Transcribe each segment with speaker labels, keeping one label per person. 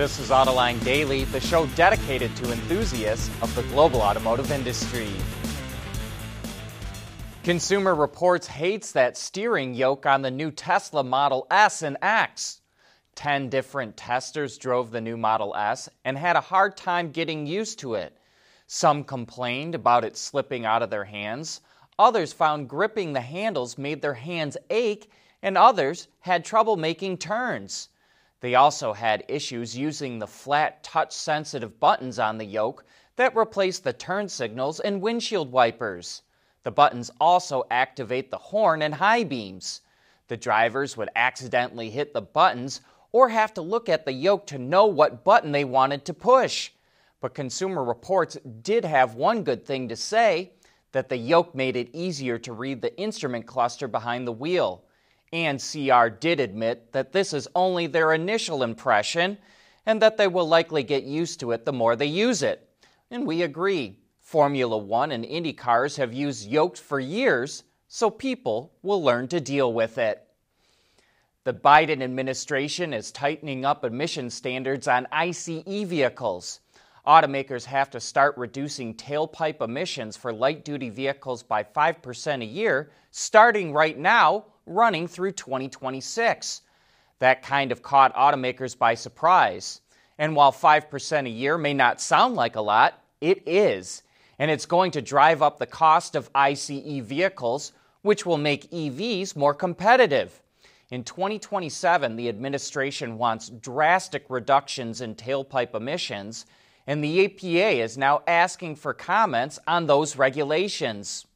Speaker 1: This is Autoline Daily, the show dedicated to enthusiasts of the global automotive industry. Consumer Reports hates that steering yoke on the new Tesla Model S and X. Ten different testers drove the new Model S and had a hard time getting used to it. Some complained about it slipping out of their hands. Others found gripping the handles made their hands ache, and others had trouble making turns. They also had issues using the flat, touch sensitive buttons on the yoke that replace the turn signals and windshield wipers. The buttons also activate the horn and high beams. The drivers would accidentally hit the buttons or have to look at the yoke to know what button they wanted to push. But Consumer Reports did have one good thing to say that the yoke made it easier to read the instrument cluster behind the wheel. And CR did admit that this is only their initial impression and that they will likely get used to it the more they use it. And we agree. Formula One and Indy cars have used yokes for years, so people will learn to deal with it. The Biden administration is tightening up emission standards on ICE vehicles. Automakers have to start reducing tailpipe emissions for light duty vehicles by 5% a year, starting right now, running through 2026. That kind of caught automakers by surprise. And while 5% a year may not sound like a lot, it is and it's going to drive up the cost of ICE vehicles, which will make EVs more competitive. In 2027, the administration wants drastic reductions in tailpipe emissions, and the EPA is now asking for comments on those regulations.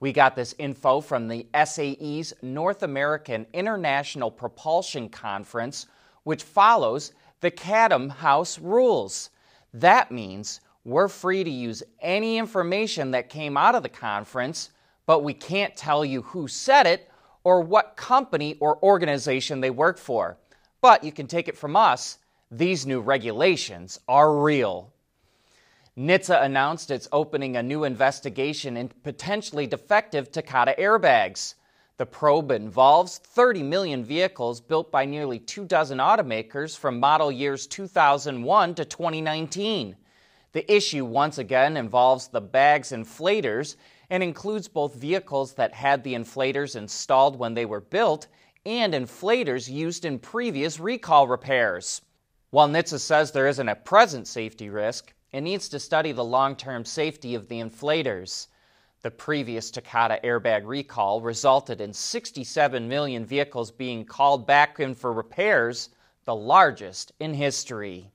Speaker 1: We got this info from the SAE's North American International Propulsion Conference, which follows the Chatham House rules. That means we're free to use any information that came out of the conference, but we can't tell you who said it or what company or organization they work for. But you can take it from us, these new regulations are real. NHTSA announced it's opening a new investigation into potentially defective Takata airbags. The probe involves 30 million vehicles built by nearly two dozen automakers from model years 2001 to 2019. The issue once again involves the bag's inflators and includes both vehicles that had the inflators installed when they were built and inflators used in previous recall repairs. While NHTSA says there isn't a present safety risk, it needs to study the long term safety of the inflators. The previous Takata airbag recall resulted in 67 million vehicles being called back in for repairs, the largest in history.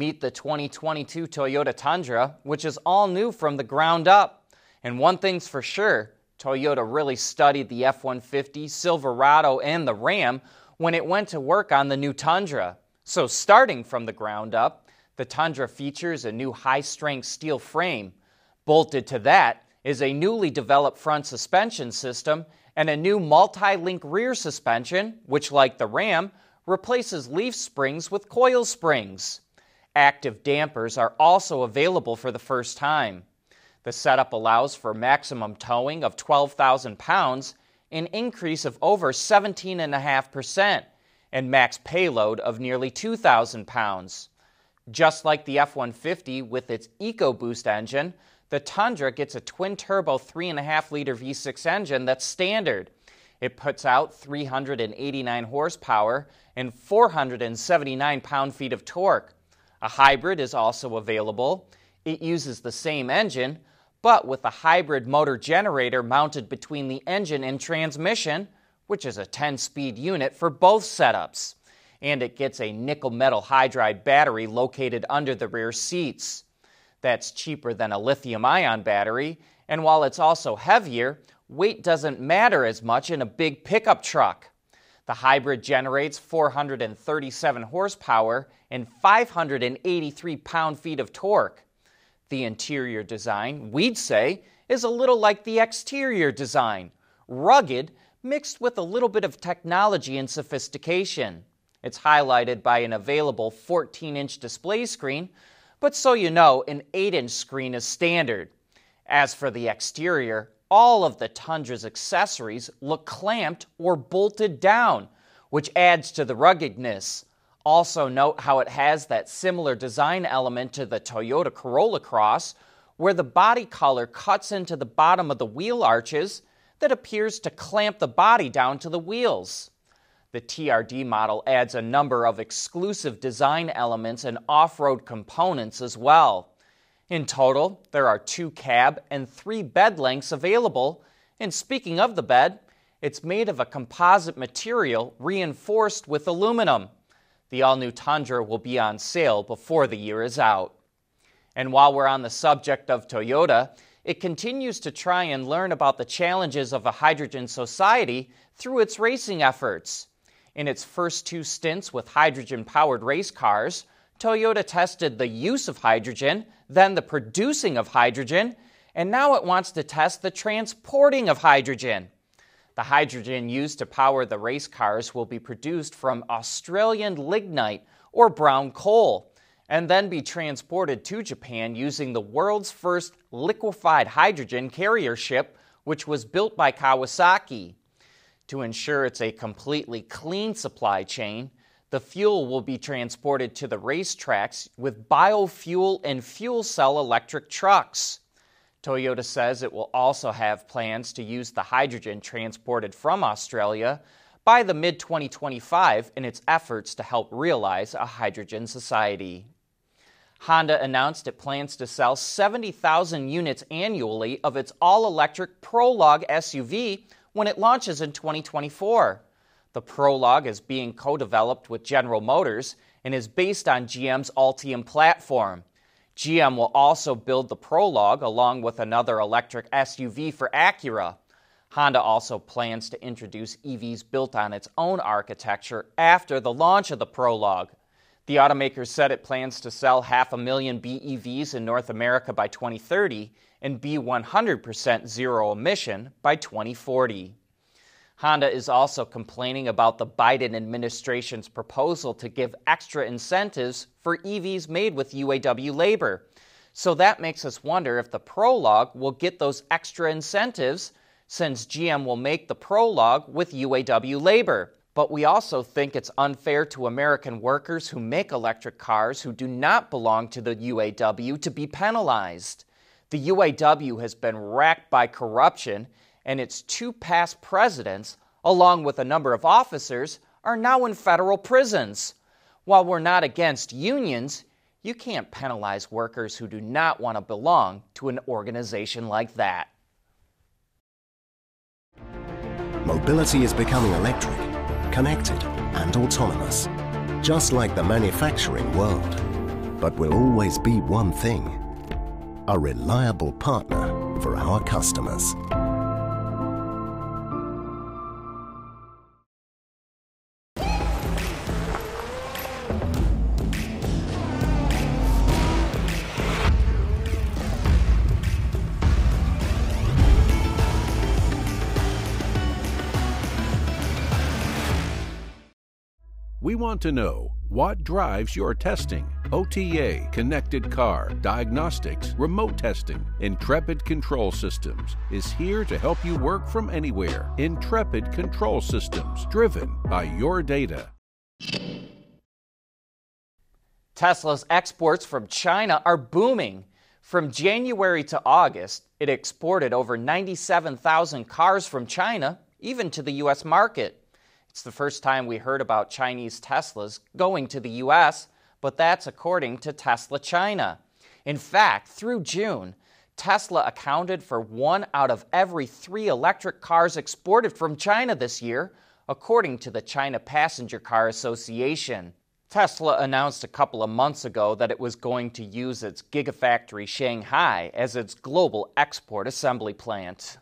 Speaker 1: Meet the 2022 Toyota Tundra, which is all new from the ground up. And one thing's for sure Toyota really studied the F 150, Silverado, and the Ram when it went to work on the new Tundra. So, starting from the ground up, the Tundra features a new high strength steel frame. Bolted to that is a newly developed front suspension system and a new multi link rear suspension, which, like the Ram, replaces leaf springs with coil springs. Active dampers are also available for the first time. The setup allows for maximum towing of 12,000 pounds, an increase of over 17.5%, and max payload of nearly 2,000 pounds. Just like the F 150 with its EcoBoost engine, the Tundra gets a twin turbo 3.5 liter V6 engine that's standard. It puts out 389 horsepower and 479 pound feet of torque. A hybrid is also available. It uses the same engine, but with a hybrid motor generator mounted between the engine and transmission, which is a 10 speed unit for both setups. And it gets a nickel metal hydride battery located under the rear seats. That's cheaper than a lithium ion battery, and while it's also heavier, weight doesn't matter as much in a big pickup truck. The hybrid generates 437 horsepower and 583 pound feet of torque. The interior design, we'd say, is a little like the exterior design rugged, mixed with a little bit of technology and sophistication. It's highlighted by an available 14 inch display screen, but so you know, an 8 inch screen is standard. As for the exterior, all of the Tundra's accessories look clamped or bolted down, which adds to the ruggedness. Also, note how it has that similar design element to the Toyota Corolla Cross, where the body color cuts into the bottom of the wheel arches that appears to clamp the body down to the wheels. The TRD model adds a number of exclusive design elements and off road components as well. In total, there are two cab and three bed lengths available. And speaking of the bed, it's made of a composite material reinforced with aluminum. The all new Tundra will be on sale before the year is out. And while we're on the subject of Toyota, it continues to try and learn about the challenges of a hydrogen society through its racing efforts. In its first two stints with hydrogen powered race cars, Toyota tested the use of hydrogen, then the producing of hydrogen, and now it wants to test the transporting of hydrogen. The hydrogen used to power the race cars will be produced from Australian lignite or brown coal and then be transported to Japan using the world's first liquefied hydrogen carrier ship, which was built by Kawasaki. To ensure it's a completely clean supply chain, the fuel will be transported to the racetracks with biofuel and fuel cell electric trucks. Toyota says it will also have plans to use the hydrogen transported from Australia by the mid 2025 in its efforts to help realize a hydrogen society. Honda announced it plans to sell 70,000 units annually of its all electric Prologue SUV when it launches in 2024. The Prologue is being co developed with General Motors and is based on GM's Ultium platform. GM will also build the Prologue along with another electric SUV for Acura. Honda also plans to introduce EVs built on its own architecture after the launch of the Prologue. The automaker said it plans to sell half a million BEVs in North America by 2030 and be 100% zero emission by 2040. Honda is also complaining about the Biden administration's proposal to give extra incentives for EVs made with UAW labor. So that makes us wonder if the Prologue will get those extra incentives since GM will make the Prologue with UAW labor. But we also think it's unfair to American workers who make electric cars who do not belong to the UAW to be penalized. The UAW has been racked by corruption, and its two past presidents, along with a number of officers, are now in federal prisons. While we're not against unions, you can't penalize workers who do not want to belong to an organization like that.
Speaker 2: Mobility is becoming electric, connected, and autonomous, just like the manufacturing world. But will always be one thing a reliable partner for our customers.
Speaker 3: Want to know what drives your testing? OTA, connected car, diagnostics, remote testing. Intrepid Control Systems is here to help you work from anywhere. Intrepid Control Systems, driven by your data.
Speaker 1: Tesla's exports from China are booming. From January to August, it exported over 97,000 cars from China, even to the U.S. market. It's the first time we heard about Chinese Teslas going to the US, but that's according to Tesla China. In fact, through June, Tesla accounted for one out of every three electric cars exported from China this year, according to the China Passenger Car Association. Tesla announced a couple of months ago that it was going to use its Gigafactory Shanghai as its global export assembly plant.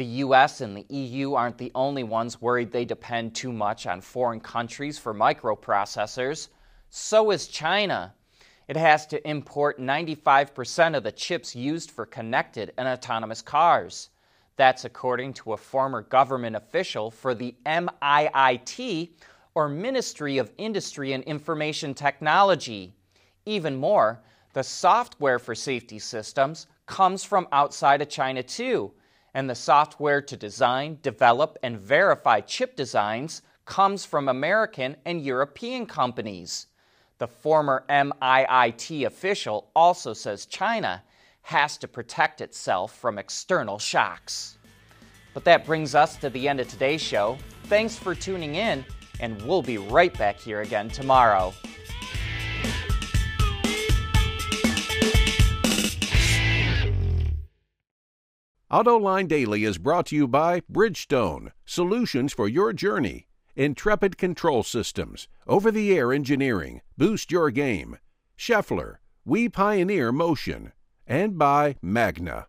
Speaker 1: The US and the EU aren't the only ones worried they depend too much on foreign countries for microprocessors. So is China. It has to import 95% of the chips used for connected and autonomous cars. That's according to a former government official for the MIIT, or Ministry of Industry and Information Technology. Even more, the software for safety systems comes from outside of China too, and the software to design, develop, and verify chip designs comes from American and European companies. The former MIIT official also says China has to protect itself from external shocks. But that brings us to the end of today's show. Thanks for tuning in, and we'll be right back here again tomorrow.
Speaker 3: AutoLine Daily is brought to you by Bridgestone, solutions for your journey. Intrepid Control Systems, over the air engineering, boost your game. Schaeffler, we pioneer motion. And by Magna.